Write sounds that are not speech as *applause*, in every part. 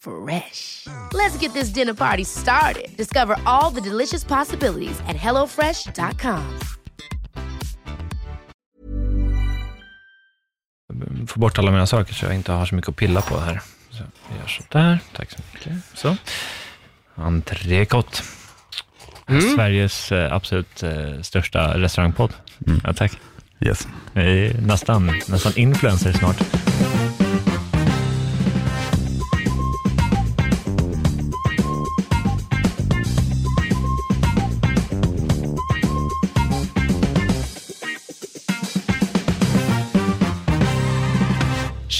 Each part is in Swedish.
Fresh. Let's get this dinner party started. Discover all the delicious possibilities at hellofresh.com. Få bort alla mina saker så jag inte har så mycket att pilla på här. Så vi gör så där. Tack så mycket. Så. Entrecote. Sveriges eh, absolut eh, största restaurangpodd. Ja, tack. Yes. Vi är nästan, nästan influencer snart.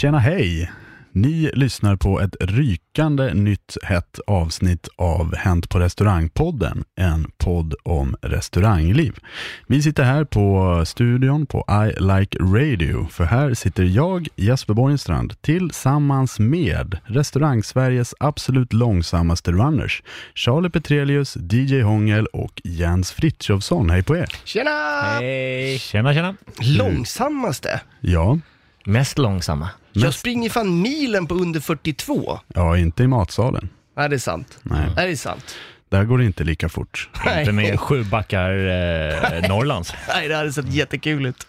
Tjena hej! Ni lyssnar på ett rykande nytt hett avsnitt av Hänt på restaurangpodden, en podd om restaurangliv. Vi sitter här på studion på I Like Radio, för här sitter jag, Jesper Borgenstrand, tillsammans med restaurang-Sveriges absolut långsammaste runners, Charlie Petrelius, DJ Hångel och Jens Frithiofsson. Hej på er! Tjena! Hej! Tjena, tjena. Långsammaste? Ja, Mest långsamma. Jag springer fan milen på under 42. ja inte i matsalen. Nej, det är sant. Nej. Nej, det är sant. Där går det inte lika fort. Inte med sju backar eh, Norrlands. *laughs* Nej, det hade sett jättekul ut.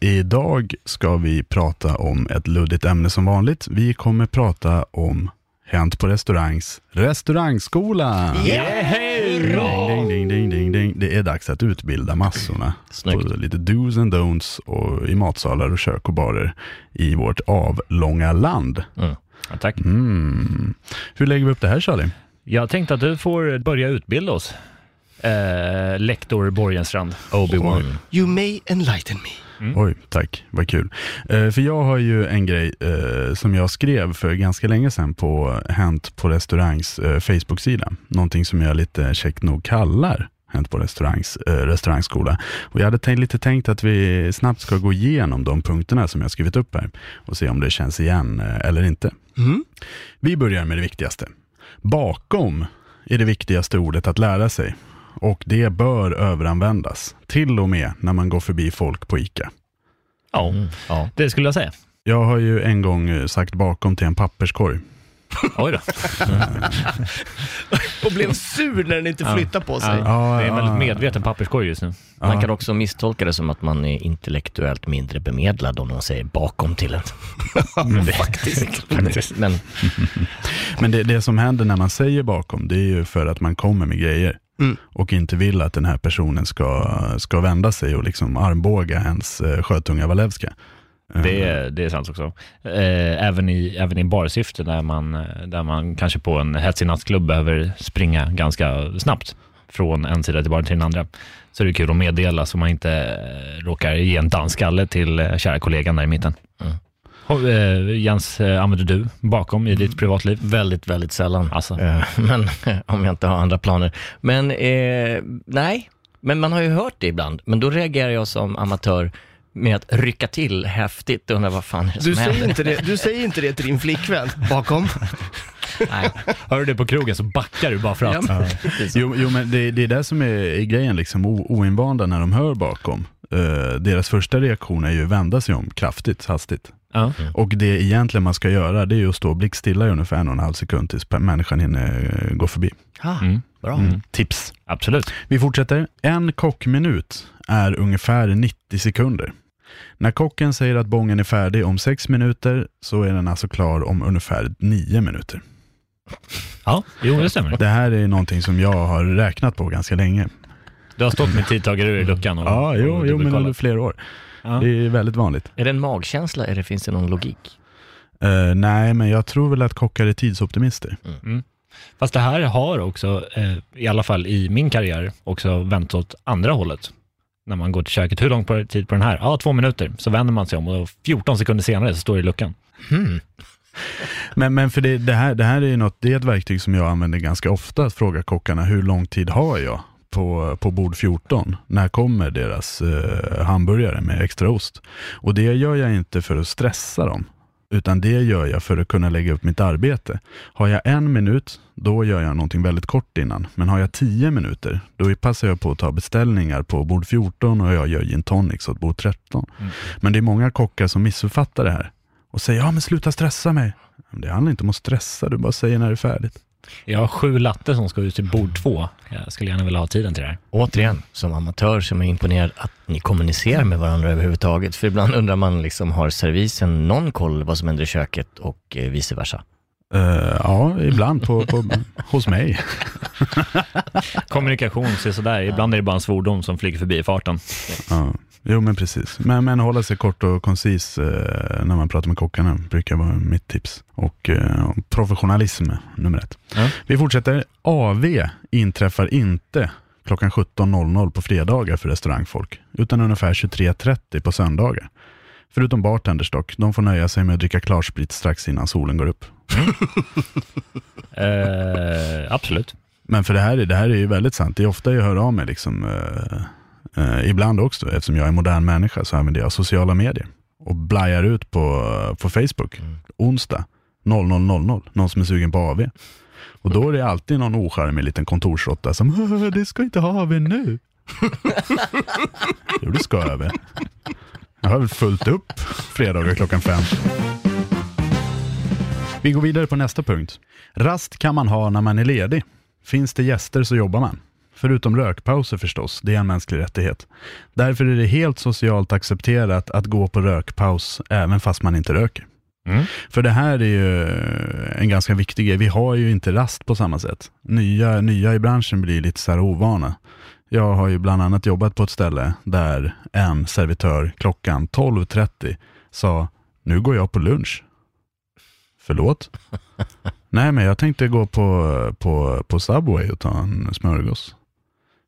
Idag ska vi prata om ett luddigt ämne som vanligt. Vi kommer prata om Hänt på restaurangs restaurangskola. Ding, ding, ding, ding, ding, ding. Det är dags att utbilda massorna Snyggt. på lite dos and don'ts och i matsalar och kök och barer i vårt avlånga land. Ja, tack. Mm. Hur lägger vi upp det här Charlie? Jag tänkte att du får börja utbilda oss. Eh, lektor Borgenstrand. Obi-Wan. You may enlighten me. Oj, tack. Vad kul. Eh, för jag har ju en grej eh, som jag skrev för ganska länge sedan på Hänt på restaurangs eh, Facebook-sida. Någonting som jag lite käckt nog kallar Hänt på restaurangs eh, restaurangskola. Och jag hade tänkt, lite tänkt att vi snabbt ska gå igenom de punkterna som jag skrivit upp här och se om det känns igen eh, eller inte. Mm. Vi börjar med det viktigaste. Bakom är det viktigaste ordet att lära sig och det bör överanvändas, till och med när man går förbi folk på ICA. Ja, Ja. det skulle jag säga. Jag har ju en gång eh, sagt bakom till en papperskorg. Oj då. *laughs* Och blev sur när den inte Ja. flyttar på sig. Ja, Det är en väldigt medveten papperskorg just nu. Man kan också misstolka det som att man är intellektuellt mindre bemedlad om man säger bakom till en. *laughs* *laughs* Faktiskt. Men Men det, det som händer när man säger bakom, det är ju för att man kommer med grejer. Mm. Och inte vill att den här personen ska, ska vända sig och liksom armbåga ens eh, sjötunga Walewska. Eh, Det är, det är sant också. Eh, även, i, även i barsyfte där man, eh, där man kanske på en hetsig nattklubb behöver springa ganska snabbt. från en sida till bara till den andra, så är det kul att meddela så man inte eh, råkar ge en dansskalle till eh, kära kollegan där i mitten. Mm. Eh, Jens, eh, använder du bakom i ditt privatliv? Väldigt, väldigt sällan. Alltså. Eh, *laughs* Men om jag inte har andra planer. Men eh, nej, men man har ju hört det ibland. Men då reagerar jag som amatör med att rycka till häftigt och undrar vad fan är det Du som säger, händer? inte det, du säger inte det till din flickvän *laughs* bakom. Nej. Hör du det på krogen så backar du bara för att. *laughs* Ja. Jo, jo men det, det är det som är, är grejen, liksom, o, oinvanda när de hör bakom. Eh, deras första reaktion är ju att vända sig om kraftigt, hastigt. Ja. Och det egentligen man ska göra, det är ju att stå blickstilla i ungefär en och en halv sekund tills människan hinner eh, gå förbi. Ah, Mm. Bra. Mm. Tips. Absolut. Vi fortsätter. En kockminut är ungefär 90 sekunder. När kocken säger att bången är färdig om 6 minuter så är den alltså klar om ungefär 9 minuter. Ja, jo det stämmer. Det här är någonting som jag har räknat på ganska länge. Du har stått med tidtagare i luckan och Ja, jo, och jo men under flera år. Ja. Det är väldigt vanligt. Är det en magkänsla eller finns det någon logik? Eh, nej, men jag tror väl att kockar är tidsoptimister. Fast det här har också, eh, i alla fall i min karriär, också vänt åt andra hållet. När man går till köket, hur lång tid på den här? Ja, två minuter. Så vänder man sig om och 14 sekunder senare så står det i luckan. Hmm. *laughs* Men, men för det, det, här, det här är ju något, det är ett verktyg som jag använder ganska ofta, att fråga kockarna hur lång tid har jag på, på bord 14? När kommer deras eh, hamburgare med extra ost? Och det gör jag inte för att stressa dem, utan det gör jag för att kunna lägga upp mitt arbete. Har jag en minut, då gör jag någonting väldigt kort innan. Men har jag tio minuter, då passar jag på att ta beställningar på bord 14 och jag gör gin tonics åt bord 13. Men det är många kockar som missuppfattar det här och säger ja men sluta stressa mig. Det handlar inte om att stressa, du bara säger när det är färdigt. Jag har sju latte som ska ut till bord två. Jag skulle gärna vilja ha tiden till det här. Återigen, som amatör som är imponerad att ni kommunicerar med varandra överhuvudtaget. För ibland undrar man, liksom, har servisen någon koll vad som händer i köket och eh, vice versa? Eh, ja, ibland på, på, hos mig. *laughs* Kommunikation ser sådär, ibland är det bara en svordom som flyger förbi i farten. Ja. Jo men precis. Men, men hålla sig kort och koncis eh, när man pratar med kockarna brukar vara mitt tips. Och eh, professionalism nummer ett. Ja. Vi fortsätter. AV inträffar inte klockan 17.00 på fredagar för restaurangfolk, utan ungefär 23.30 på söndagar. Förutom bartenders dock, de får nöja sig med att dricka klarsprit strax innan solen går upp. *laughs* Eh, absolut. Men för det här, är- det här är ju väldigt sant. Det är ofta jag hör av mig, liksom, eh, eh, ibland också, eftersom jag är modern människa, så använder jag sociala medier och blajar ut på, på Facebook, onsdag 00.00, någon som är sugen på AV. Och då är det alltid någon ocharmig liten kontorsråtta som "Åh, det ska inte ha AV nu. *laughs* jo, det ska AV. Jag har väl fullt upp fredagar klockan fem. Vi går vidare på nästa punkt. Rast kan man ha när man är ledig. Finns det gäster så jobbar man. Förutom rökpauser förstås, det är en mänsklig rättighet. Därför är det helt socialt accepterat att gå på rökpaus även fast man inte röker. Mm. För det här är ju en ganska viktig grej. Vi har ju inte rast på samma sätt. Nya, nya i branschen blir lite så här ovana. Jag har ju bland annat jobbat på ett ställe där en servitör klockan 12.30 sa, nu går jag på lunch. Förlåt? *laughs* Nej, men jag tänkte gå på, på, på Subway och ta en smörgås.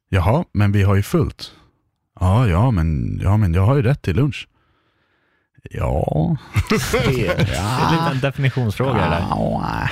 Jaha, men vi har ju fullt. Ja, ja, men, ja, men jag har ju rätt till lunch. Ja. *laughs* Det är en definitionsfråga det där.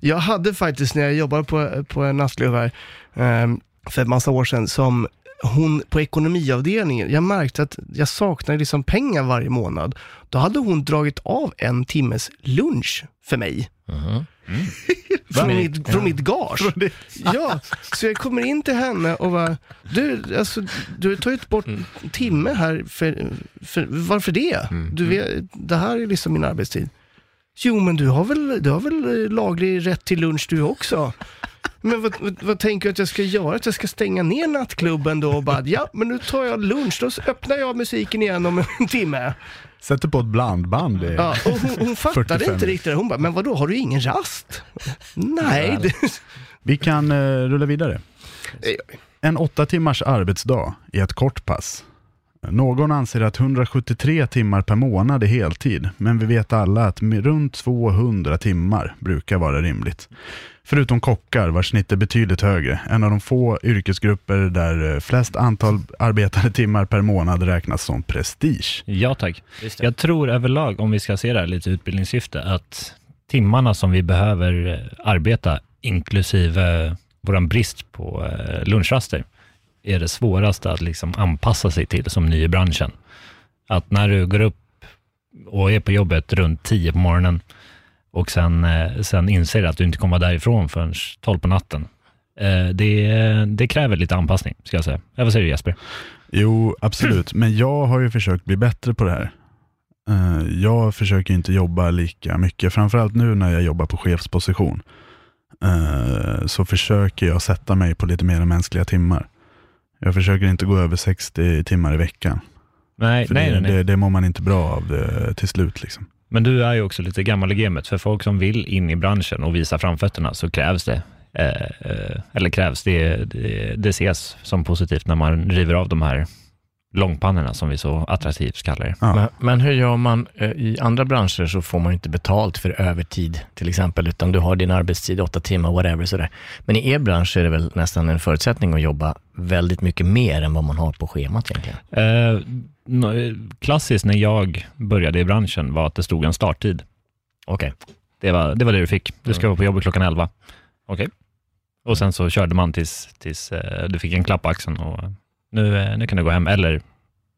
Jag hade faktiskt när jag jobbade på, på en nattklubb här ehm, för en massa år sedan, som hon på ekonomiavdelningen, jag märkte att jag saknade liksom pengar varje månad. Då hade hon dragit av en timmes lunch för mig. Mhm. *laughs* från, mitt, från mitt gage. Ja, så jag kommer in till henne och bara, du, alltså, du har tagit bort en timme här, för, för, varför det? Du vet, det här är liksom min arbetstid. Jo, men du har väl, du har väl eh, laglig rätt till lunch du också? Men vad, vad, vad tänker du att jag ska göra? Att jag ska stänga ner nattklubben då och bara, ja, men nu tar jag lunch, då öppnar jag musiken igen om en timme. Sätter på ett blandband. Är- Ja, och hon, hon fattade 45. inte riktigt det. Hon bara, men vadå, har du ingen rast? Nej, det, Vi kan eh, rulla vidare. En åtta timmars arbetsdag är ett kort pass. Någon anser att 173 timmar per månad är heltid, men vi vet alla att runt 200 timmar brukar vara rimligt. Förutom kockar, vars snitt är betydligt högre. En av de få yrkesgrupper där eh, flest antal arbetade timmar per månad räknas som prestige. Ja tack. Jag tror överlag, om vi ska se det här lite utbildningssyfte, att timmarna som vi behöver eh, arbeta, inklusive vår brist på eh, lunchraster, är det svåraste att liksom anpassa sig till som ny i branschen. Att när du går upp och är på jobbet runt 10 på morgonen och sen, eh, sen inser att du inte kommer vara därifrån förrän 12 på natten. Eh, det, det kräver lite anpassning, ska jag säga. Vad säger du Jesper? Jo, absolut. Men jag har ju försökt bli bättre på det här. Eh, jag försöker inte jobba lika mycket, framförallt nu när jag jobbar på chefsposition. Så försöker jag sätta mig på lite mer mänskliga timmar. Jag försöker inte gå över 60 timmar i veckan. Nej, För nej, det, nej. Det, det mår man inte bra av det, till slut. Liksom. Men du är ju också lite gammal i gamet. För folk som vill in i branschen och visa framfötterna så krävs det, eh, eh, eller krävs, det, det, det ses som positivt när man river av de här långpannorna som vi så attraktivt kallar det. Ja. Men, men hur gör man? eh, I andra branscher så får man ju inte betalt för övertid till exempel, utan du har din arbetstid, åtta timmar, whatever. Sådär. Men i er bransch är det väl nästan en förutsättning att jobba väldigt mycket mer än vad man har på schemat egentligen? Eh, nå- klassiskt när jag började i branschen var att det stod en starttid. Okej. Det var, det var det du fick. Du ska vara på jobbet klockan 11. Okej. Och sen så körde man tills, tills eh, du fick en klapp på axeln och nu, eh, nu kan du gå hem, eller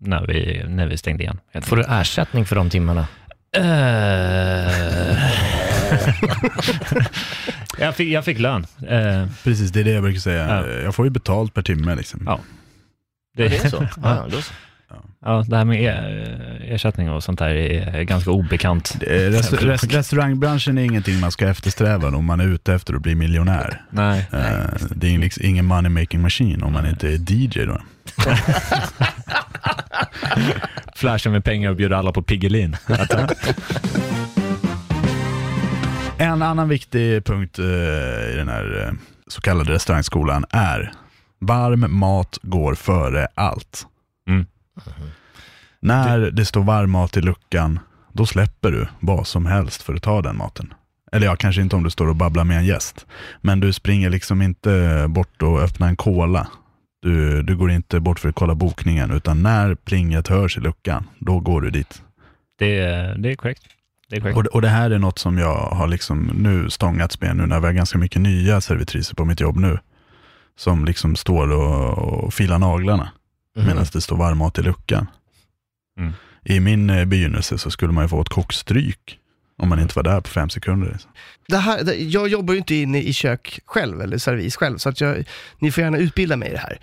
när vi, när vi stängde igen. Får du ersättning för de timmarna? Eh, *laughs* jag, fick, jag fick lön. Eh, Precis, det är det jag brukar säga. Ja. Jag får ju betalt per timme. Liksom. Ja. Det är *laughs* så? Ja, så. ja, det här med ersättning och sånt där är ganska obekant. Rest, rest, restaurangbranschen är ingenting man ska eftersträva om man är ute efter att bli miljonär. Nej. Det är liksom ingen money making machine om man inte är DJ då. *laughs* Flasha med pengar och bjuda alla på Piggelin. En annan viktig punkt eh, i den här eh, så kallade restaurangskolan är varm mat går före allt. Mm. När det står varm mat i luckan, då släpper du vad som helst för att ta den maten. Eller ja, kanske inte om du står och babblar med en gäst. Men du springer liksom inte bort och öppnar en cola. Du, du går inte bort för att kolla bokningen, utan när plinget hörs i luckan, då går du dit. Det, är- det är korrekt. Det är korrekt. Och, och det här är något som jag har liksom nu stångats med nu när vi har ganska mycket nya servitriser på mitt jobb nu. Som liksom står och, och filar naglarna Mhm. medan det står varm mat i luckan. Mm. I min eh, begynnelse så skulle man ju få ett kockstryk om man inte var där på fem sekunder. Liksom. Det här, det, jag jobbar ju inte inne i kök själv, eller servis själv, så att jag, ni får gärna utbilda mig i det här.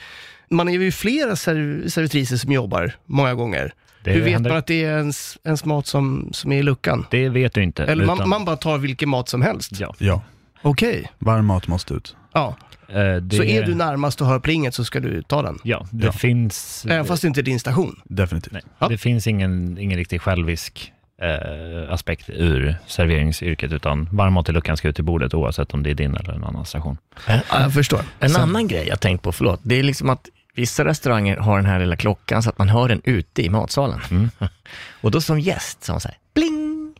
Man är ju flera serv, servitriser som jobbar många gånger. Det Hur vet händer- man att det är ens, ens mat som, som är i luckan? Det vet du inte. Eller man, utan- man bara tar vilken mat som helst? Ja. Ja, Okej. varm mat måste ut. Ja. Eh, det, Så är du närmast och hör plinget så ska du ta den? Ja, det Ja. finns... Även fast det inte är din station? Definitivt. Nej, Ja. det finns ingen, ingen riktig självisk eh, aspekt ur serveringsyrket, utan varm mat i luckan ska ut till bordet oavsett om det är din eller en annan station. Ja, jag förstår. En Sen- annan grej jag tänkt på, förlåt, det är liksom att vissa restauranger har den här lilla klockan så att man hör den ute i matsalen. Mm. *laughs* Och då som gäst så har man så här, bling!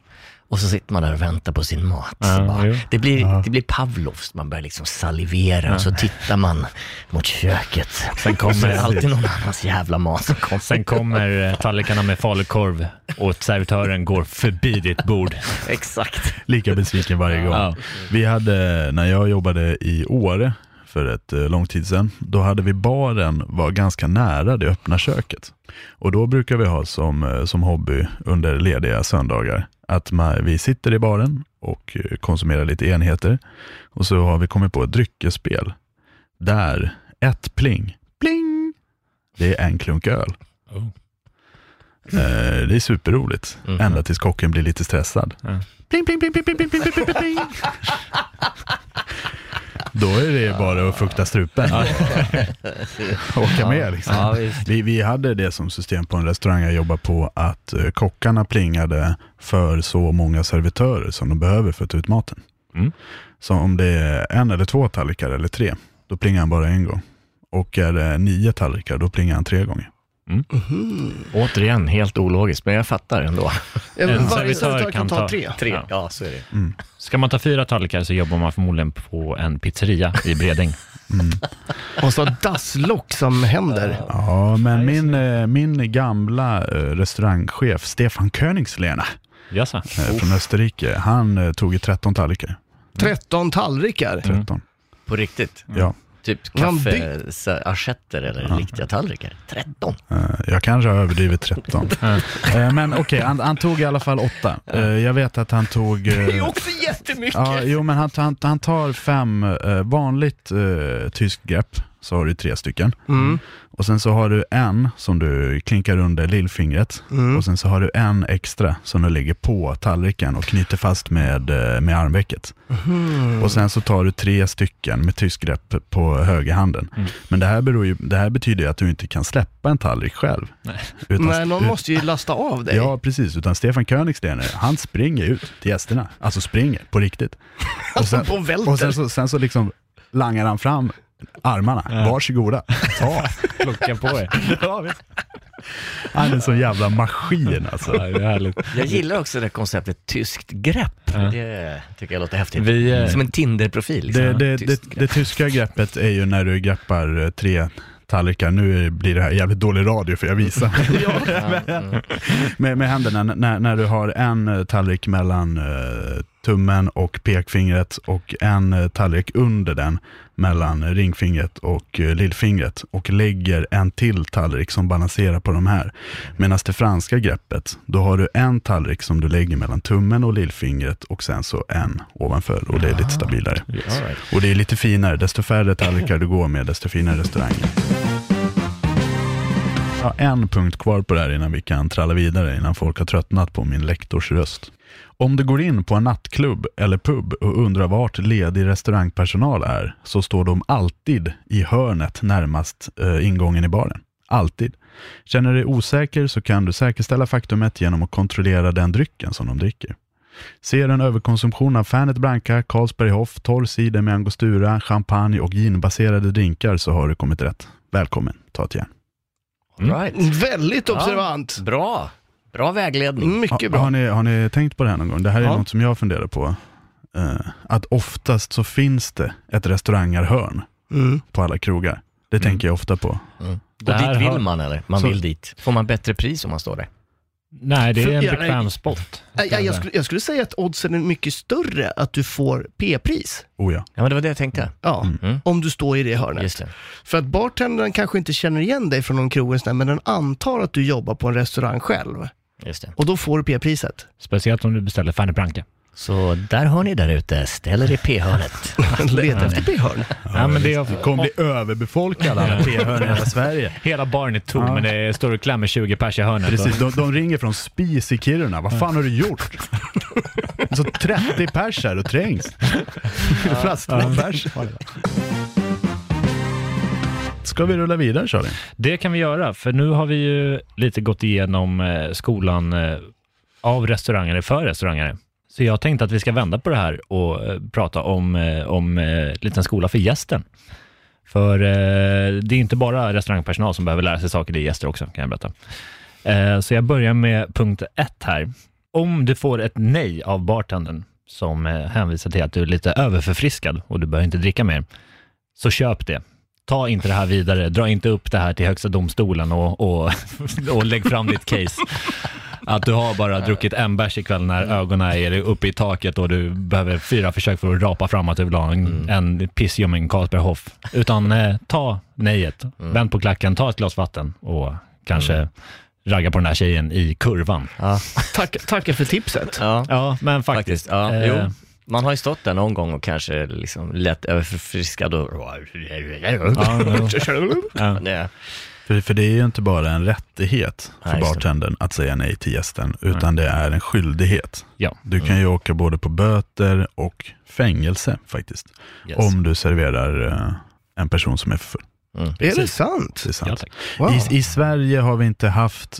Och så sitter man där och väntar på sin mat. Ja, bara, det, blir, Ja. det blir Pavlovs, man börjar liksom salivera och så tittar man mot köket. Sen kommer- det alltid någon annans jävla mat som kommer. Sen kommer eh, tallrikarna med falukorv och servitören går förbi ditt bord. *laughs* Exakt. Lika besviken varje gång. Ja. Vi hade, när jag jobbade i Åre för ett eh, lång tid sedan, då hade vi baren var ganska nära det öppna köket. Och då brukar vi ha som, eh, som hobby under lediga söndagar att man, vi sitter i baren och eh, konsumerar lite enheter och så har vi kommit på ett dryckesspel där ett pling, pling, det är en klunk öl. Oh. Eh, det är superroligt, Mhm. ända tills kocken blir lite stressad. Pling, pling, pling, pling, pling, pling, pling, pling, pling, pling. *laughs* Då är det bara att fukta strupen. *laughs* Åka med liksom. Ja. Vi, vi hade det som system på en restaurang jag jobbar på, att eh, kockarna plingade för så många servitörer som de behöver för att ta ut maten. Mm. Så om det är en eller två tallrikar eller tre, då plingar han bara en gång. Och är det nio tallrikar, då plingar han tre gånger. Återigen, helt ologiskt, men jag fattar ändå. Ja, En Varje servitör kan ta tre. Tre, Ja. ja, så är det. Ska man ta fyra tallrikar så jobbar man förmodligen på en pizzeria i Bredäng. *laughs* Och så dasslock som händer. Ja, men min, eh, min gamla eh, restaurangchef Stefan Königslena Jaså? eh, från Österrike, han tog ju 13 tallrikar. 13 tallrikar. 13. På riktigt. Ja. Typ kaffeassietter eller riktiga tallrikar. 13. Eh, Jag kanske har överdrivit 13. *laughs* Eh, Men okej, han, han tog i alla fall åtta. Eh, Jag vet att han tog... Det är också jättemycket. Ja, jo, men han, han, han tar fem vanligt eh, tyskt grepp, så har du tre stycken. Mm. Och sen så har du en som du klinkar under lillfingret. Mm. Och sen så har du en extra som du lägger på tallriken och knyter fast med, eh, med armvecket. Mm. Och sen så tar du tre stycken med tysk grepp på högerhanden. Mm. Men det här, beror ju, det här betyder ju att du inte kan släppa en tallrik själv. Nej. Utan, Nej, någon ut- måste ju lasta av dig. Ja, precis. Utan Stefan Königstener, han springer ut till gästerna. Alltså springer, på riktigt. *laughs* Och sen, Och och sen, så, sen så liksom langar han fram armarna. Ja. Varsågoda, ta. *laughs* Plocka på er. Ja, visst. Han är en sån jävla maskin alltså. Ja, det är härligt. Jag gillar också det konceptet tyskt grepp. Ja. Det tycker jag låter häftigt. Vi, eh, Som en Tinder-profil. Liksom. Det, det, det, det tyska greppet är ju när du greppar eh, tre tallrikar. Nu blir det här jävligt dålig radio för jag visar. *laughs* mm. *laughs* med, med händerna, när, när du har en eh, tallrik mellan tummen och pekfingret och en eh, tallrik under den mellan ringfingret och eh, lillfingret och lägger en till tallrik som balanserar på de här. Medan det franska greppet, då har du en tallrik som du lägger mellan tummen och lillfingret och sen så en ovanför och det är lite stabilare. All right. Och det är lite finare, desto färre tallrikar du går med, desto finare restauranger. Jag har en punkt kvar på det här innan vi kan tralla vidare, innan folk har tröttnat på min lektors röst. Om du går in på en nattklubb eller pub och undrar vart ledig restaurangpersonal är, så står de alltid i hörnet närmast eh, ingången i baren. Alltid. Känner du dig osäker så kan du säkerställa faktumet genom att kontrollera den drycken som de dricker. Ser en överkonsumtion av Fernet Branca, Carlsberg Hoff, torr cider med angostura, champagne och ginbaserade drinkar så har du kommit rätt. Välkommen, ta ett järn. Right. Väldigt observant. Bra. Bra vägledning. Mycket Ha, bra. har, ni, har ni tänkt på det här någon gång? Det här är Ja. något som jag funderar på. Eh, att oftast så finns det ett restaurangarhörn Mm. på alla krogar. Det tänker jag ofta på. Mm. Det Och dit vill har- man eller? Man Så- vill dit. Får man bättre pris om man står där? Nej, det är en bekväm spot. Jag, jag, jag, skulle, jag skulle säga att oddsen är mycket större att du får P-pris. Oh ja. Ja, men det var det jag tänkte. Ja, Mm. om du står i det hörnet. Just det. För att bartendern kanske inte känner igen dig från någon krog, men den antar att du jobbar på en restaurang själv. Just det. Och då får du P-priset. Speciellt om du beställer Fernet Branca. Så där har ni där ute, ställ er i P-hörnet. *laughs* Leta efter P-hörn. Ja, men det är, kommer bli överbefolkade alla P-hörn i hela Sverige. *laughs* hela baren är tom, Ja. men det står och klämmer 20 pers i hörnet. Precis, de, de ringer från Spis i Kiruna. Vad fan har du gjort? Så 30 pers här och trängs. Flaskpers. Ska vi rulla vidare Charlie? Det kan vi göra, för nu har vi ju lite gått igenom eh, skolan eh, av restaurangare för restaurangare. Så jag tänkte att vi ska vända på det här och eh, prata om, om liten skola för gästen. För eh, det är inte bara restaurangpersonal som behöver lära sig saker, det är gäster också, kan jag berätta. Eh, så jag börjar med punkt ett här. Om du får ett nej av bartendern som eh, hänvisar till att du är lite överförfriskad och du behöver inte dricka mer, så köp det. Ta inte det här vidare, dra inte upp det här till högsta domstolen och, och, *laughs* och lägg fram ditt case. Att du har bara druckit en bärs ikväll när ögonen är uppe i taket och du behöver fyra försök för att rapa fram att du vill ha en, en pissljummen Carlsberg Hoff. Utan eh, ta nejet, vänd på klacken, ta ett glas vatten och kanske ragga på den här tjejen i kurvan. Ja, *laughs* Tack, tackar för tipset. ja. Ja, men faktiskt. faktiskt. Ja, Eh, jo. Man har ju stått där någon gång och kanske liksom lätt överförfriskad och... Ja, *laughs* ja. För, för det är ju inte bara en rättighet för Nej, bartendern att säga nej till gästen, utan det är en skyldighet. Ja. Du kan ju åka både på böter och fängelse faktiskt, yes. om du serverar eh, en person som är för full. Mm. Är det sant? Det är sant. Ja. Wow. I, I Sverige har vi inte haft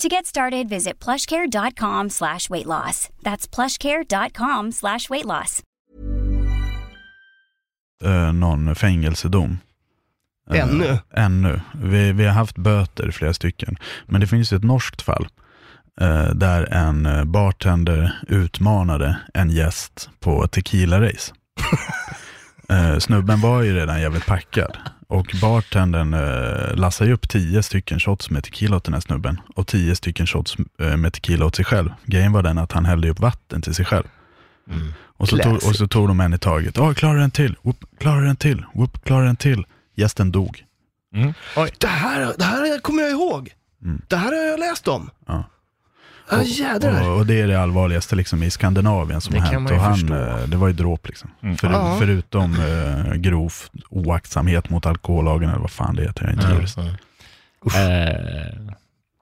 To get started, visit plushcare.com slash weight loss. That's plushcare.com slash weight loss. Uh, någon fängelsedom. Uh, Ännu? Ännu. Vi, vi har haft böter, flera stycken. Men det finns ett norskt fall. Uh, där en bartender utmanade en gäst på tequila-race. *laughs* uh, snubben var ju redan jävligt packad. Och bartendern uh, lassade ju upp tio stycken shots med tequila åt den här snubben. Och tio stycken shots uh, med tequila åt sig själv. Grejen var den att han hällde upp vatten till sig själv. Mm. Och, så tog, och så tog de en i taget. Åh, klarar en till. Whoop, klarar en till. Whoop, klarar en till. Gästen dog. Mm. Det här, det här kommer jag ihåg. Mm. Det här har jag läst om. Ja. Ja, jädrar. Och, och det är det allvarligaste liksom, i Skandinavien som Det har kan hänt. Och han, förstå. eh, det var ju dråp liksom. Mm. För, Ja. Förutom eh, grov oaktsamhet mot alkohollagen eller vad fan det heter. Jag är inte jurist. Eh,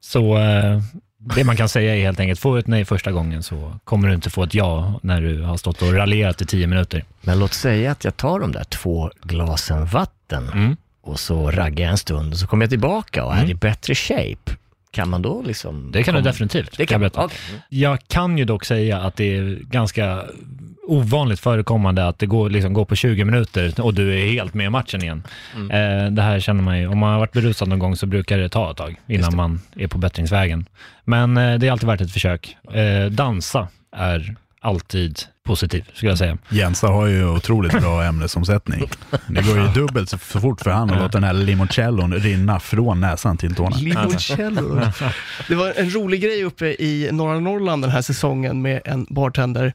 så eh, det man kan säga är helt enkelt, får du ett nej första gången så kommer du inte få ett ja när du har stått och raljerat i tio minuter. Men låt säga att jag tar de där två glasen vatten Mm. och så raggar jag en stund och så kommer jag tillbaka och är Mm. i bättre shape. Kan man då liksom... Det kan du definitivt. Det kan jag berätta. Okej. Jag kan ju dock säga att det är ganska ovanligt förekommande att det går, liksom, går på 20 minuter och du är helt med i matchen igen. Eh, det här känner man ju, om man har varit berusad någon gång så brukar det ta ett tag innan man är på bättringsvägen. Men eh, det är alltid värt ett försök. Eh, dansa är alltid positiv, skulle jag säga. Jensa har ju otroligt bra *laughs* ämnesomsättning. Det går ju dubbelt så fort för han att låta den här limoncellon rinna från näsan till tårna. Limoncello. Det var en rolig grej uppe i norra Norrland den här säsongen med en bartender.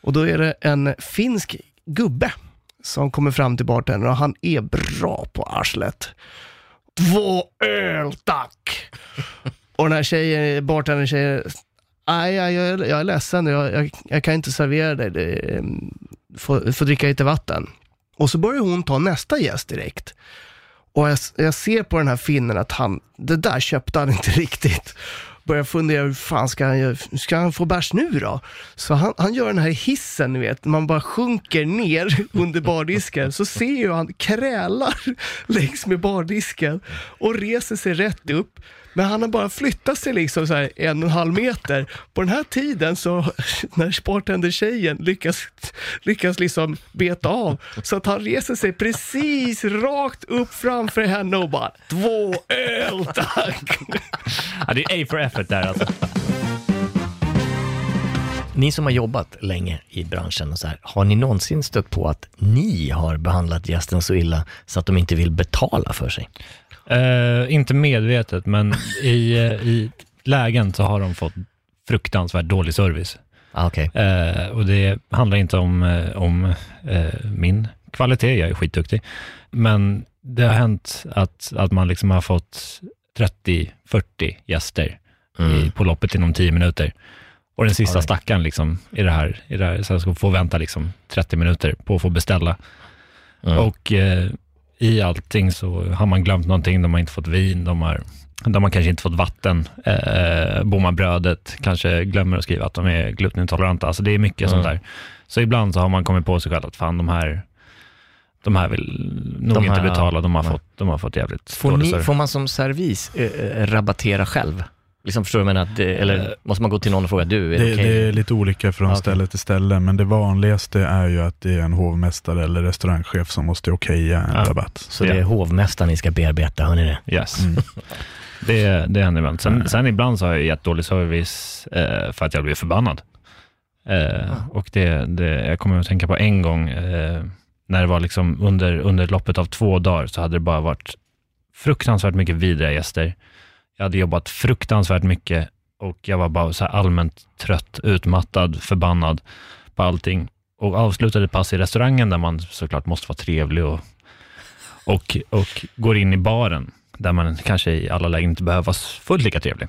Och då är det en finsk gubbe som kommer fram till bartendern och han är bra på arslet. Två öl tack! Och den här tjejen, bartendern säger, nej jag, jag, jag är ledsen, jag, jag, jag kan inte servera dig, du ehm, får, får dricka lite vatten. Och så börjar hon ta nästa gäst direkt. Och jag, jag ser på den här finnen att han, det där köpte han inte *laughs* riktigt. Börjar fundera, hur fan ska han, göra- ska han få bärs nu då? Så han, han gör den här hissen, ni vet, man bara sjunker ner *laughs* under bardisken, så ser ju han krälar *laughs* längs med bardisken och reser sig rätt upp. Men han har bara flyttat sig liksom så här en och en halv meter. På den här tiden så, *laughs* när bartender-tjejen lyckas, lyckas liksom beta av, så att han reser sig precis rakt upp framför henne och bara två öl tack. Ja, det är A for effort där alltså. Ni som har jobbat länge i branschen, och så här, har ni någonsin stött på att ni har behandlat gästen så illa så att de inte vill betala för sig? Eh, inte medvetet, men i, eh, i lägen så har de fått fruktansvärt dålig service. Ah, okay. eh, och det handlar inte om, eh, om eh, min kvalitet, jag är skitduktig, men det har hänt att, att man liksom har fått 30-40 gäster Mm. i, på loppet inom 10 minuter. Och den sista Oj. stackaren liksom, i det här, i det här så jag ska få vänta liksom 30 minuter på att få beställa. Mm. Och eh, i allting så har man glömt någonting, de har inte fått vin, de har, de har kanske inte fått vatten, eh, bommar brödet, kanske glömmer att skriva att de är glutenintoleranta. Alltså det är mycket Mm. sånt där. Så ibland så har man kommit på sig själv att fan de här, de här vill nog De inte här- betala, de har, fått, de har fått jävligt Får, ni, får man som servis eh, eh, rabattera själv? Liksom förstår du vad menar? Att, eh, Eller måste man gå till någon och fråga, du, är det Det, okej? det är lite olika från okej. ställe till ställe, men det vanligaste är ju att det är en hovmästare eller restaurangchef som måste okeja en Ja. rabatt. Så det är hovmästaren ni ska bearbeta, hör ni det? Yes. *laughs* Det, det händer ibland. Sen, sen ibland så har jag gett dålig service eh, för att jag blir förbannad. Eh, och det, det, jag kommer att tänka på en gång, eh, när det var liksom under, under loppet av två dagar, så hade det bara varit fruktansvärt mycket vidriga gäster. Jag hade jobbat fruktansvärt mycket och jag var bara så allmänt trött, utmattad, förbannad på allting. Och avslutade pass i restaurangen där man såklart måste vara trevlig och, och, och går in i baren där man kanske i alla lägen inte behöver vara fullt lika trevlig.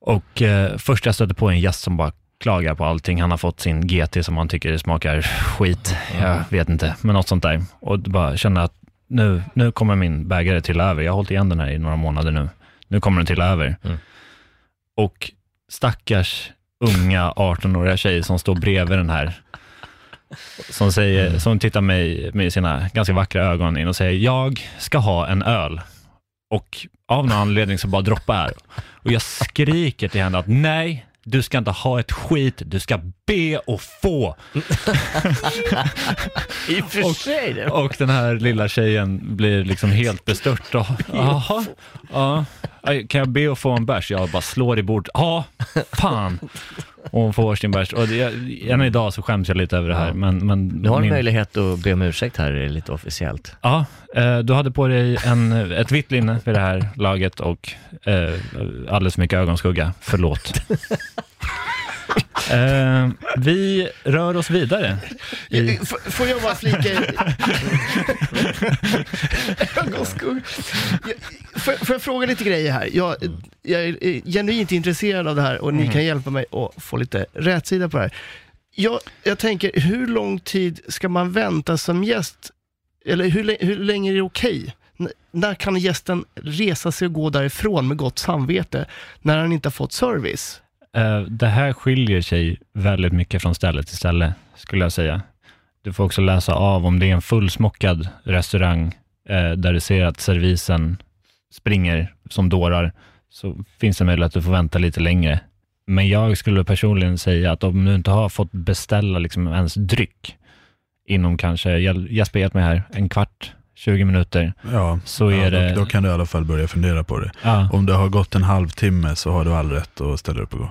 Och eh, först jag stötte på en gäst som bara klagar på allting. Han har fått sin GT som han tycker smakar skit. Jag vet inte, men något sånt där. Och bara känna att nu, nu kommer min bägare till över. Jag har hållit igen den här i några månader nu. Nu kommer den till över. Mm. Och stackars unga 18-åriga tjej som står bredvid den här som, säger, som tittar mig med sina ganska vackra ögon in och säger, jag ska ha en öl. Och av någon anledning så bara droppar här. Och jag skriker till henne att nej, du ska inte ha ett skit, du ska be och få. I och för sig det. Och den här lilla tjejen blir liksom helt bestört. Och, Jaha, ja, kan jag be att få en bärs? Jag bara slår i bordet. Ja, fan. Och får sin bärs. Och det, än idag så skäms jag lite över det här. Men, men Du har en min- möjlighet att be om ursäkt här lite officiellt. Ja, eh, du hade på dig en, ett vitt linne vid det här laget och eh, alldeles för mycket ögonskugga. Förlåt. *laughs* *laughs* eh, vi rör oss vidare. I, F- Får jag bara flika in? Får får jag fråga lite grejer här? Jag, jag är eh, genuint intresserad av det här och ni kan hjälpa mig att få lite rätsida på det här. Jag, jag tänker, hur lång tid ska man vänta som gäst? Eller hur, hur länge är det okej? N- när kan gästen resa sig och gå därifrån med gott samvete när han inte har fått service? Eh, det här skiljer sig väldigt mycket från ställe till ställe, skulle jag säga. Du får också läsa av om det är en fullsmockad restaurang eh, där du ser att servisen springer som dårar, så finns det möjlighet att du får vänta lite längre. Men jag skulle personligen säga att om du inte har fått beställa liksom ens dryck inom kanske, Jesper hjälp mig här, en kvart, 20 minuter, Ja, så är ja, det... då, då kan du i alla fall börja fundera på det. ja, Om det har gått en halvtimme så har du all rätt att ställa upp och gå.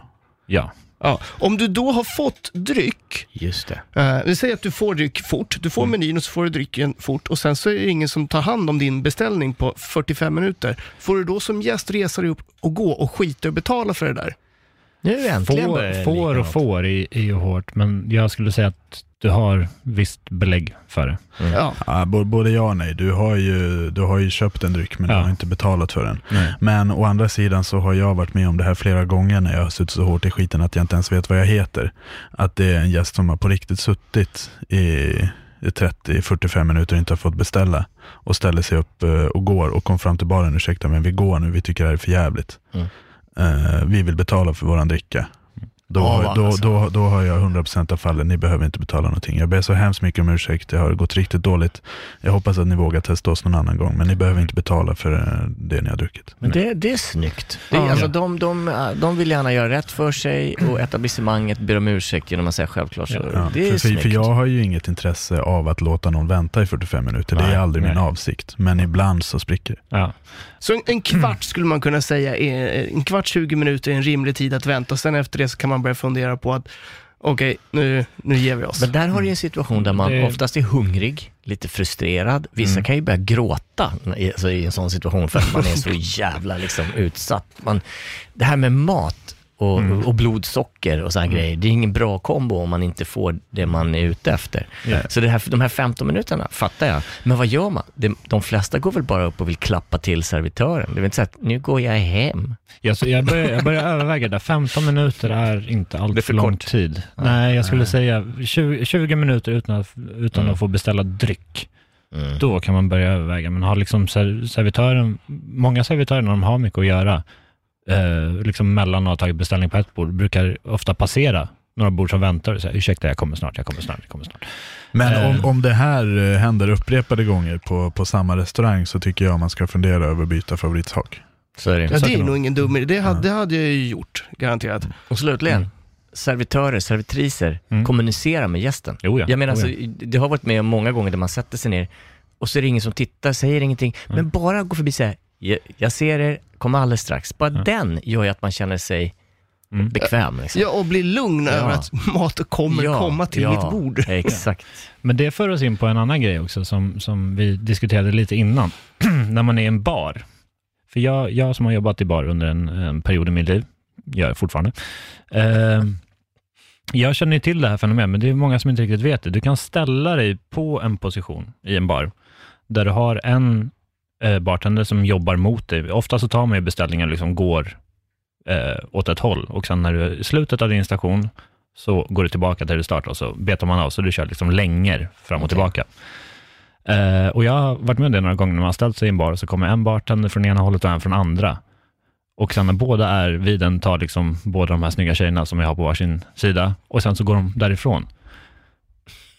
Ja, Ja, om du då har fått dryck, Just det. eh, vi säger att du får dryck fort, du får menyn och så får du drycken fort och sen så är det ingen som tar hand om din beställning på 45 minuter. Får du då som gäst resa dig upp och gå och skita och betala för det där? Nu äntligen börjar Får, det får och något. får är, är ju hårt, men jag skulle säga att du har visst belägg för det. Ja. Ja, bo- både ja och nej. Du har ju, du har ju köpt en dryck men Ja. du har inte betalat för den. Nej. Men å andra sidan så har jag varit med om det här flera gånger när jag har suttit så hårt i skiten att jag inte ens vet vad jag heter. Att det är en gäst som har på riktigt suttit i, i 30-45 minuter och inte har fått beställa och ställer sig upp eh, och går och kom fram till baren, ursäkta men vi går nu, vi tycker det här är för jävligt. Mm. Eh, vi vill betala för våran dricka. Då, va, då, alltså. då, då har jag 100% av fallen, ni behöver inte betala någonting. Jag ber så hemskt mycket om ursäkt, det har gått riktigt dåligt. Jag hoppas att ni vågar testa oss någon annan gång, men ni behöver inte betala för eh, det ni har druckit. Men det, det är snyggt. Det är, Ja. alltså, de, de, de vill gärna göra rätt för sig och etablissemanget ber om ursäkt genom att säga självklart så. Ja, det är för, för, snyggt. för jag har ju inget intresse av att låta någon vänta i 45 minuter, det Nej, är aldrig min nej. avsikt. Men ibland så spricker det. Ja. Så en, en kvart skulle man kunna säga, är, en kvart 20 minuter är en rimlig tid att vänta och sen efter det så kan man börjar fundera på att okej, nu, nu ger vi oss. Men där har du en situation där man oftast är hungrig, lite frustrerad. Vissa Mm. kan ju börja gråta i, alltså, i en sån situation för att man är så *laughs* jävla liksom, utsatt. Man, det här med mat och, Mm. och blodsocker och sådana grejer, det är ingen bra kombo om man inte får det man är ute efter. Ja. Så det här, de här 15 minuterna fattar jag. Men vad gör man? De, de flesta går väl bara upp och vill klappa till servitören. Det är väl inte så att nu går jag hem. Jag, så jag, börjar, jag börjar överväga det. 15 minuter är inte allt Det är för lång kort. tid. Nej, jag skulle säga 20, 20 minuter utan, att, utan Mm. att få beställa dryck. Då kan man börja överväga. Men har liksom ser, servitören, många servitörer när de har mycket att göra, eh, liksom mellan att ha tagit beställning på ett bord, brukar ofta passera några bord som väntar och säga ursäkta, jag kommer snart, jag kommer snart, jag kommer snart. Men Eh. om, om det här eh, händer upprepade gånger på, på samma restaurang så tycker jag man ska fundera över att byta favoritsak. Så är det. Ja, det är nog ingen dum idé. Det hade, det hade jag ju gjort, garanterat. Och slutligen, Mm. servitörer, servitriser, Mm. kommunicera med gästen. Jo, ja. Jag menar, Jo, alltså, det har varit med om många gånger där man sätter sig ner och så är det ingen som tittar, säger ingenting, Mm. men bara gå förbi och säga, jag, jag ser er, kommer alldeles strax. Bara den gör ju att man känner sig Mm. bekväm. Liksom. Ja, och bli lugn Ja. över att *laughs* maten kommer Ja, komma till ja, mitt bord. *laughs* Exakt. Men det för oss in på en annan grej också som, som vi diskuterade lite innan. *clears throat* När man är i en bar. För jag, jag som har jobbat i bar under en, en period i mitt liv, gör jag fortfarande. Eh, jag känner ju till det här fenomenet, men det är många som inte riktigt vet det. Du kan ställa dig på en position i en bar, där du har en eh, bartender som jobbar mot dig. Ofta så tar man ju beställningar liksom går eh, åt ett håll och sen när du är i slutet av din station så går du tillbaka till där du startade och så betar man av, så du kör liksom längre fram och Okej. tillbaka. Eh, och jag har varit med om det några gånger när man har ställt sig i en bar och så kommer en bartender från ena hållet och en från andra. Och sen när båda är vid den tar liksom båda de här snygga tjejerna som jag har på varsin sida och sen så går de därifrån.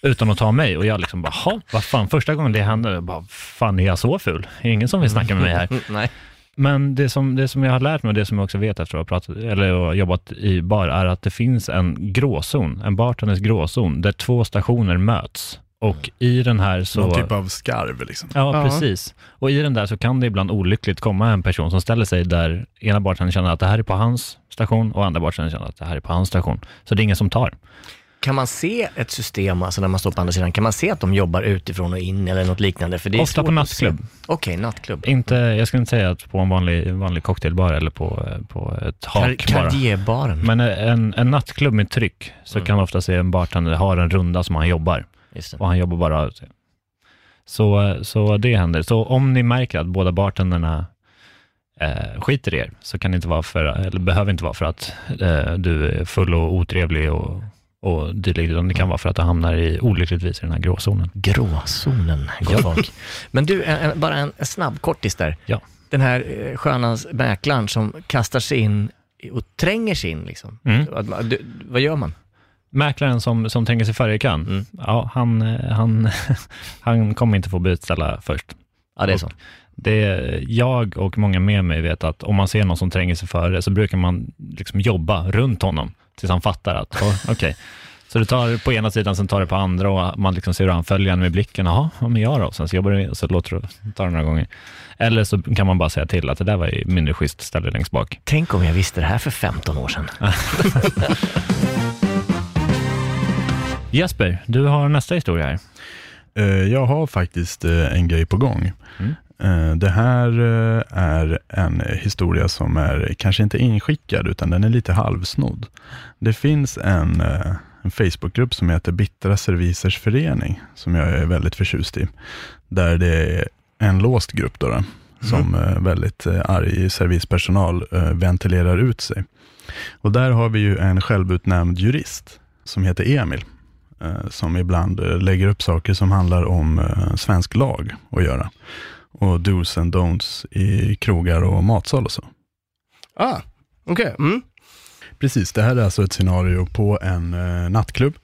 Utan att ta mig och jag liksom bara, "Ha, vad fan, första gången det hände, jag bara, fan är jag så ful? Är ingen som vill snacka med mig här? *laughs* Nej. Men det som, det som jag har lärt mig och det som jag också vet efter att ha pratat, eller jobbat i bar, är att det finns en gråzon, en bartenders gråzon, där två stationer möts. Och i den här så... Någon typ av skarv liksom. Ja, Ja. precis. Och i den där så kan det ibland olyckligt komma en person som ställer sig där ena bartendern känner att det här är på hans station och andra bartendern känner att det här är på hans station. Så det är ingen som tar. Kan man se ett system, alltså när man står på andra sidan, kan man se att de jobbar utifrån och in eller något liknande? För det är Ofta på nattklubb. Okej, nattklubb. Inte, jag skulle inte säga att på en vanlig, vanlig cocktailbar eller på, på ett hak Car- bara. Men en, en nattklubb med tryck så Mm. kan man ofta se en bartender har en runda som han jobbar och han jobbar bara. Så, så det händer. Så om ni märker att båda bartenderna eh, skiter i er så kan det inte vara för, eller behöver inte vara för att eh, du är full och otrevlig och, och dylikt, utan det kan vara för att du hamnar i olyckligtvis i den här gråzonen. Gråzonen, gott folk. Men du, en, bara en, en snabb kortis där. Ja. Den här eh, sköna mäklaren som kastar sig in och tränger sig in liksom. Mm. Du, vad gör man? Mäklaren som, som tänker sig före i kön, Mm. ja, han, eh, han, *laughs* han kommer inte få beställa först. Ja, det är Och så. Det, jag och många med mig vet att om man ser någon som tränger sig före så brukar man liksom jobba runt honom tills han fattar att, oh, okej. Så du tar på ena sidan, sen tar du på andra och man liksom ser hur han följer med blicken. Jaha, ja, men jag då? Sen så jobbar du och så låter du ta det några gånger. Eller så kan man bara säga till att det där var ju mindre schysst, ställ dig längst bak. Tänk om jag visste det här för 15 år sedan. *laughs* Jesper, du har nästa historia här. Eh, Jag har faktiskt eh, en grej på gång. Mm. Eh, Det här eh, är en historia som är kanske inte inskickad, utan den är lite halvsnodd. Det finns en, eh, en Facebookgrupp som heter Bittra Servisers Förening, som jag är väldigt förtjust i. Där det är en låst grupp då, då som eh, väldigt arg servispersonal ventilerar ut sig. Och där har vi ju en självutnämnd jurist som heter Emil som ibland lägger upp saker som handlar om svensk lag att göra. Och dos and don'ts i krogar och matsal och så. Ah, okej. Mm. Precis, det här är alltså ett scenario på en eh, nattklubb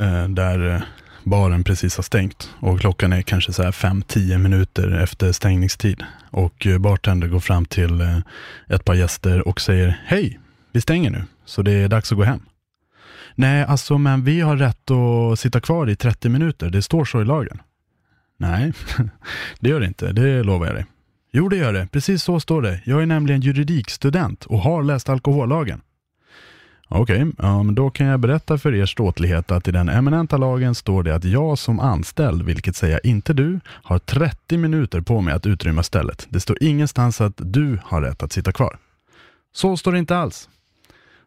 eh, där eh, baren precis har stängt och klockan är kanske så här 5-10 minuter efter stängningstid. Och eh, bartender går fram till eh, ett par gäster och säger Hej, vi stänger nu, så det är dags att gå hem. Nej, alltså men vi har rätt att sitta kvar i 30 minuter, det står så i lagen. Nej, *laughs* det gör det inte, det lovar jag dig. Jo, det gör det. Precis så står det. Jag är nämligen juridikstudent och har läst alkohollagen. Okej, okay, men då kan jag berätta för er ståtlighet att i den eminenta lagen står det att jag som anställd, vilket säger inte du, har 30 minuter på mig att utrymma stället. Det står ingenstans att du har rätt att sitta kvar. Så står det inte alls.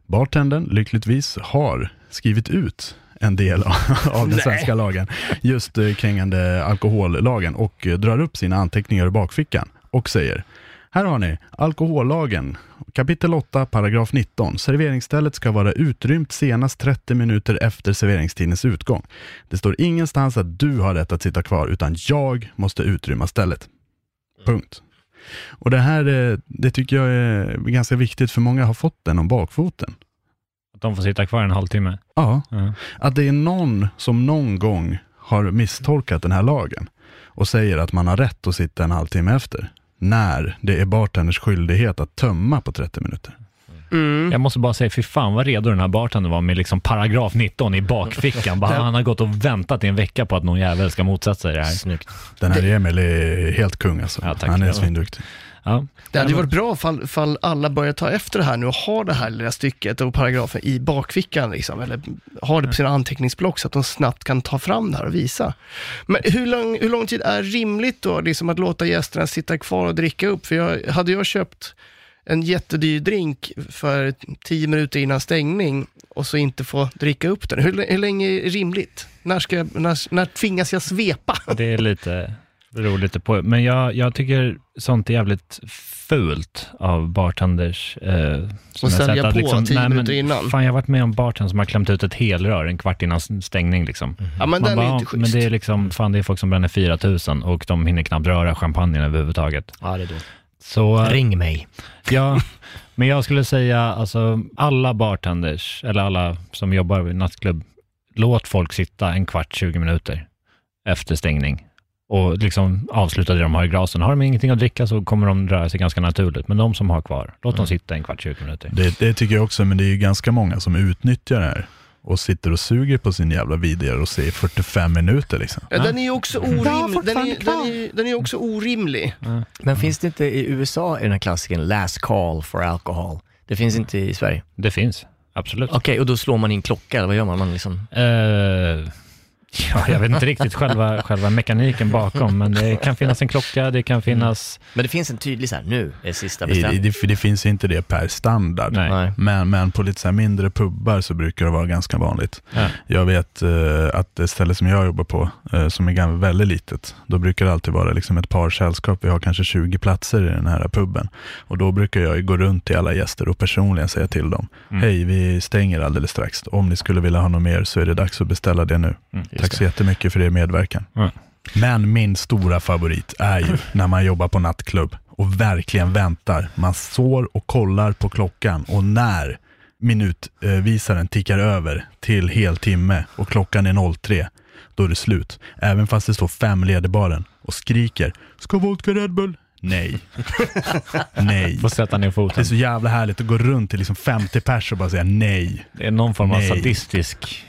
Bartendern lyckligtvis har skrivit ut en del av den svenska lagen, just eh, krängande alkohollagen och eh, drar upp sina anteckningar i bakfickan och säger här har ni alkohollagen, kapitel 8, paragraf 19. Serveringsstället ska vara utrymt senast 30 minuter efter serveringstidens utgång. Det står ingenstans att du har rätt att sitta kvar, utan jag måste utrymma stället. Punkt. Och det här eh, det tycker jag är ganska viktigt, för många har fått den om bakfoten. Att de får sitta kvar en halvtimme? Ja, Ja. att det är någon som någon gång har misstolkat den här lagen och säger att man har rätt att sitta en halvtimme efter, när det är bartenders skyldighet att tömma på 30 minuter. Mm. Jag måste bara säga, fy fan vad redo den här bartendern var med liksom paragraf 19 i bakfickan. Bara, *laughs* han har gått och väntat i en vecka på att någon jävel ska motsätta sig det här. Snyggt. Den här Emil är helt kung alltså. Ja. Han är svinduktig. Ja. Det hade ju varit bra fall, fall alla börjar ta efter det här nu och har det här lilla stycket och paragrafen i bakfickan, liksom, eller har det på sina anteckningsblock så att de snabbt kan ta fram det här och visa. Men hur lång, hur lång tid är rimligt då, liksom att låta gästerna sitta kvar och dricka upp? För jag, hade jag köpt en jättedyr drink för tio minuter innan stängning och så inte få dricka upp den, hur, hur länge är rimligt? När, ska jag, när, när tvingas jag svepa? Det är lite, beror lite på. Men jag, jag tycker sånt är jävligt fult av bartenders. Eh, som Och jag sälja på tio nej, minuter men innan. Fan, jag har varit med om bartenders som har klämt ut ett helrör en kvart innan stängning. Liksom. Ja, men Man den är bara, inte ja, men schysst. det är liksom, fan det är folk som bränner 4000 och de hinner knappt röra champagnen överhuvudtaget. Ja, det är då. Så, Ring mig. Ja, men jag skulle säga alltså alla bartenders, eller alla som jobbar i nattklubb, låt folk sitta en kvart, 20 minuter efter stängning och liksom avsluta det de har i glasen. Har de ingenting att dricka så kommer de röra sig ganska naturligt, men de som har kvar, låt dem sitta en kvart, 20 minuter. Det, det tycker jag också, men det är ju ganska många som utnyttjar det här och sitter och suger på sin jävla vidare och säger 45 minuter liksom. Ja, den är ju också orimlig. Den är, den, är, den är också orimlig. Men finns det inte i USA i den här klassikern last call for alcohol? Det finns inte i Sverige? Det finns, absolut. Okej, och då slår man in klocka eller vad gör man? man liksom... Eh, ja, jag vet inte riktigt själva, själva mekaniken bakom, men det kan finnas en klocka, det kan finnas... Men det finns en tydlig så här, nu är sista bestämt. det, det finns inte det per standard, Nej. Men, men på lite så här mindre pubbar så brukar det vara ganska vanligt. Ja. Jag vet eh, att det ställe som jag jobbar på, eh, som är ganska, väldigt litet, då brukar det alltid vara liksom ett par sällskap. Vi har kanske 20 platser i den här puben. Och då brukar jag gå runt till alla gäster och personligen säga till dem, Mm. hej vi stänger alldeles strax. Om ni skulle vilja ha något mer så är det dags att beställa det nu. Mm, Tack så jättemycket för er medverkan. Ja. Men min stora favorit är ju *laughs* när man jobbar på nattklubb och verkligen väntar. Man står och kollar på klockan och när minutvisaren tickar över till heltimme och klockan är 03, då är det slut. Även fast det står fem led i baren och skriker Ska vodka Red Bull? Nej. nej. Får sätta ner Det är foten. så jävla härligt att gå runt till liksom 50 pers och bara säga nej. Det är någon form av Nej. sadistisk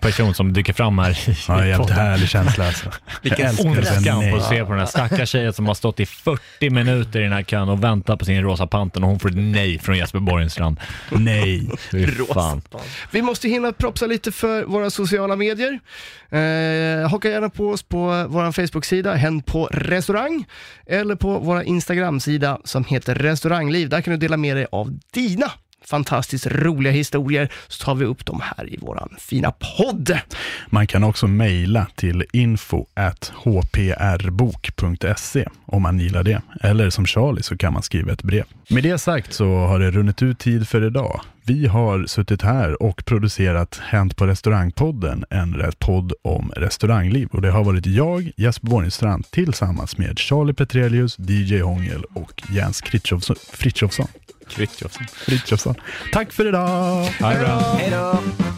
person som dyker fram här i Ja, jävligt härlig känsla alltså. Vilken Ondskan att se på den här stackars tjejen som har stått i 40 minuter i den här kön och väntat på sin rosa panten och hon får ett nej från Jesper Borgenstrand. Nej. Fan. Vi måste hinna propsa lite för våra sociala medier. Eh, haka gärna på oss på vår Facebook-sida, Hen på restaurang, eller på vår Instagram-sida som heter Restaurangliv. Där kan du dela med dig av dina fantastiskt roliga historier, så tar vi upp dem här i vår fina podd. Man kan också mejla till info hprbok.se om man gillar det. Eller som Charlie så kan man skriva ett brev. Med det sagt så har det runnit ut tid för idag. Vi har suttit här och producerat Hänt på restaurangpodden, en podd om restaurangliv. Och det har varit jag, Jesper Borgenstrand, tillsammans med Charlie Petrelius, DJ Hångel och Jens. Frithiofsson. Frithiofsson. Frithiofsson. Tack för idag! Hej då!